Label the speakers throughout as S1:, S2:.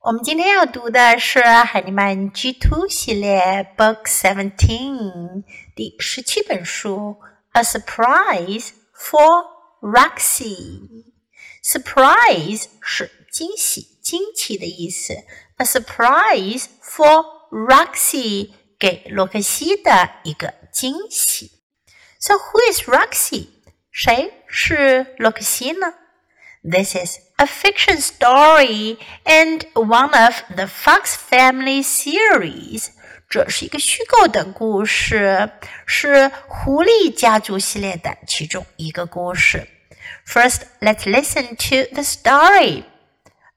S1: 我们今天要读的是海尼曼 G Two 系列 Book Seventeen 第十七本书《A Surprise for Roxy》。Surprise 是惊喜、惊奇的意思。A surprise for Roxy 给洛克西的一个惊喜。So who is Roxy？谁是洛克西呢 ？this is a fiction story and one of the Fox Family series. 这是一个虚构的故事，是狐狸家族系列的其中一个故事。First, let's listen to the story.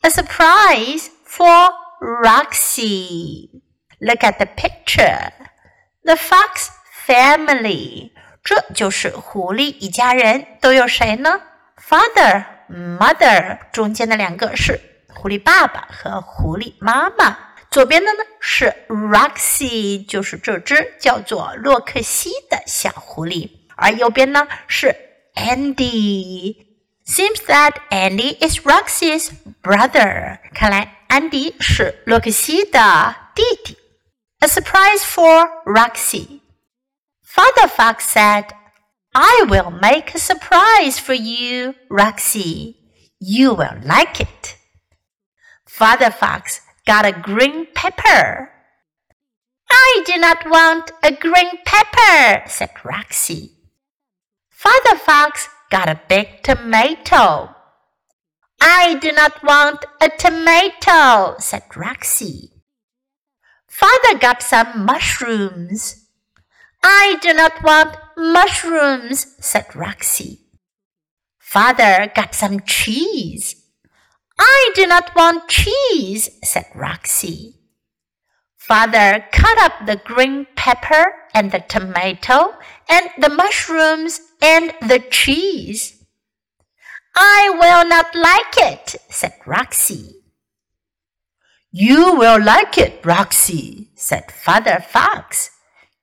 S1: A surprise for Roxy. Look at the picture. The Fox family. 这就是狐狸一家人，都有谁呢？Father mother 中间的两个是狐狸爸爸和狐狸妈妈，左边的呢是 Roxy，就是这只叫做洛克西的小狐狸，而右边呢是 Andy。Seems that Andy is Roxy's brother。看来安迪是洛克西的弟弟。A surprise for Roxy。Father Fox said. I will make a surprise for you, Roxy. You will like it. Father Fox got a green pepper. I do not want a green pepper, said Roxy. Father Fox got a big tomato. I do not want a tomato, said Roxy. Father got some mushrooms. I do not want mushrooms, said Roxy. Father got some cheese. I do not want cheese, said Roxy. Father cut up the green pepper and the tomato and the mushrooms and the cheese. I will not like it, said Roxy. You will like it, Roxy, said Father Fox.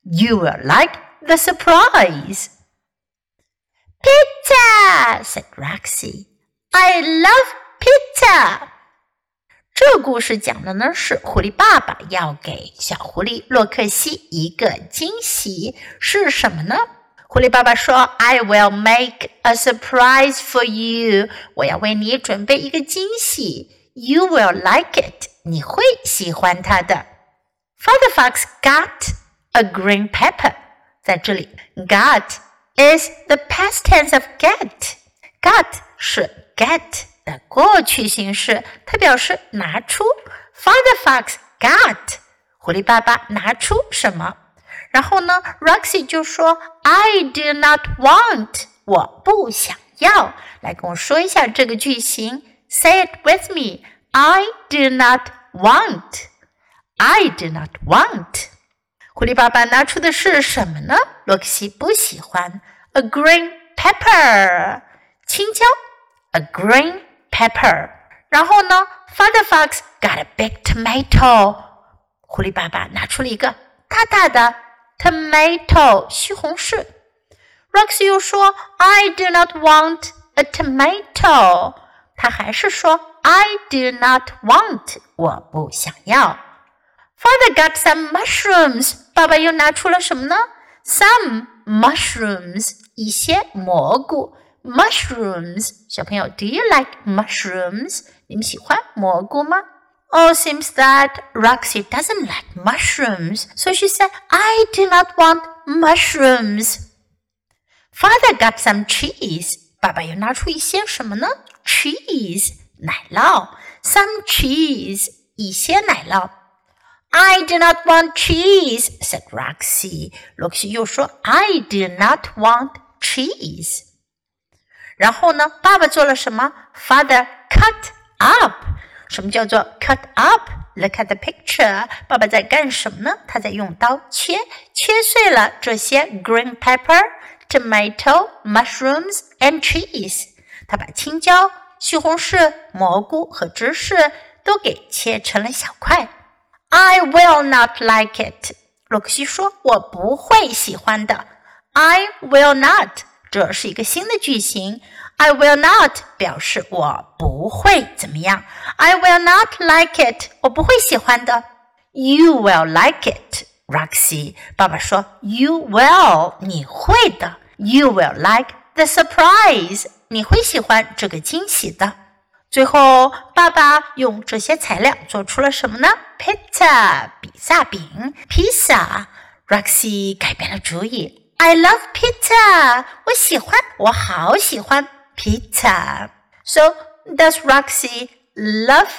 S1: You will like the surprise. Pizza, said Roxy. I love pizza. 这故事讲的呢是狐狸爸爸要给小狐狸洛克西一个惊喜，是什么呢？狐狸爸爸说：“I will make a surprise for you。我要为你准备一个惊喜。You will like it。你会喜欢它的。” Father Fox got a green pepper。在这里，got is the past tense of get。got 是 get 的过去形式，它表示拿出。Father Fox got 狐狸爸爸拿出什么？然后呢，Roxy 就说：“I do not want，我不想要。”来跟我说一下这个句型，Say it with me：I do not want。I do not want。 狐狸爸爸拿出的是什么呢？洛克西不喜欢 a green pepper，青椒，a green pepper。然后呢，Father Fox got a big tomato，狐狸爸爸拿出了一个大大的 tomato 西红柿。Roxy 又说，I do not want a tomato，他还是说 I do not want，我不想要。Father got some mushrooms。爸爸又拿出了什么呢？Some mushrooms，一些蘑菇。Mushrooms，小朋友，Do you like mushrooms？你们喜欢蘑菇吗？Oh, seems that Roxy doesn't like mushrooms, so she said, "I do not want mushrooms." Father got some cheese. 爸爸又拿出一些什么呢？Cheese，奶酪。Some cheese，一些奶酪。 I do not want cheese," said Roxy. 罗克西又说：“I do not want cheese." 然后呢，爸爸做了什么？Father cut up. 什么叫做 cut up? Look at the picture. 爸爸在干什么呢？他在用刀切，切碎了这些 green pepper, tomato, mushrooms and cheese. 他把青椒、西红柿、蘑菇和芝士都给切成了小块。 I will not like it。洛克西说：“我不会喜欢的。” I will not，这是一个新的句型。 I will not 表示我不会怎么样。I will not like it，我不会喜欢的。You will like it，Roxy。爸爸说，You will，你会的。You will like the surprise，你会喜欢这个惊喜的。 最后，爸爸用这些材料做出了什么呢？Pizza，比萨饼，Pizza。Roxy 改变了主意，I love pizza，我喜欢，我好喜欢 pizza。So does Roxy love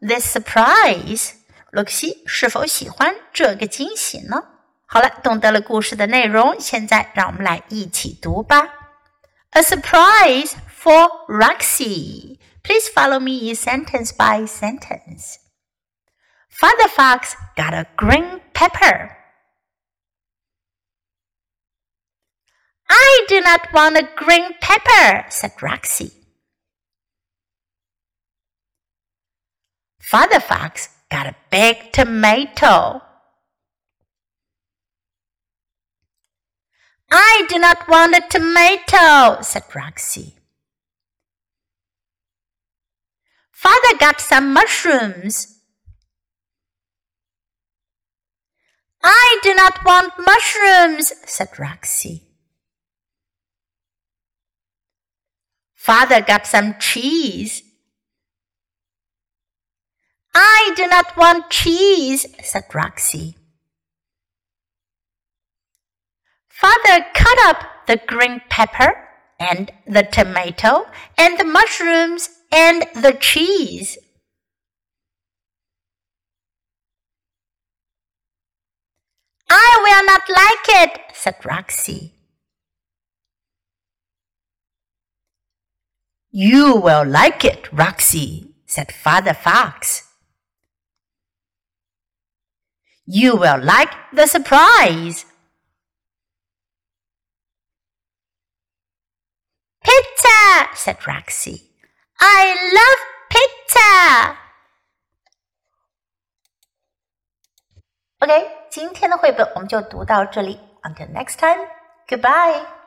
S1: this surprise？洛克西是否喜欢这个惊喜呢？好了，懂得了故事的内容，现在让我们来一起读吧。A surprise for Roxy. Please follow me sentence by sentence. Father Fox got a green pepper. I do not want a green pepper, said Roxy. Father Fox got a big tomato. I do not want a tomato, said Roxy. Father got some mushrooms. I do not want mushrooms, said Roxy. Father got some cheese. I do not want cheese, said Roxy. Father cut up the green pepper and the tomato and the mushrooms and the cheese. I will not like it, said Roxy. You will like it, Roxy, said Father Fox. You will like the surprise. Pizza, said Roxy. I love pizza. OK，今天的绘本我们就读到这里。Until next time, goodbye.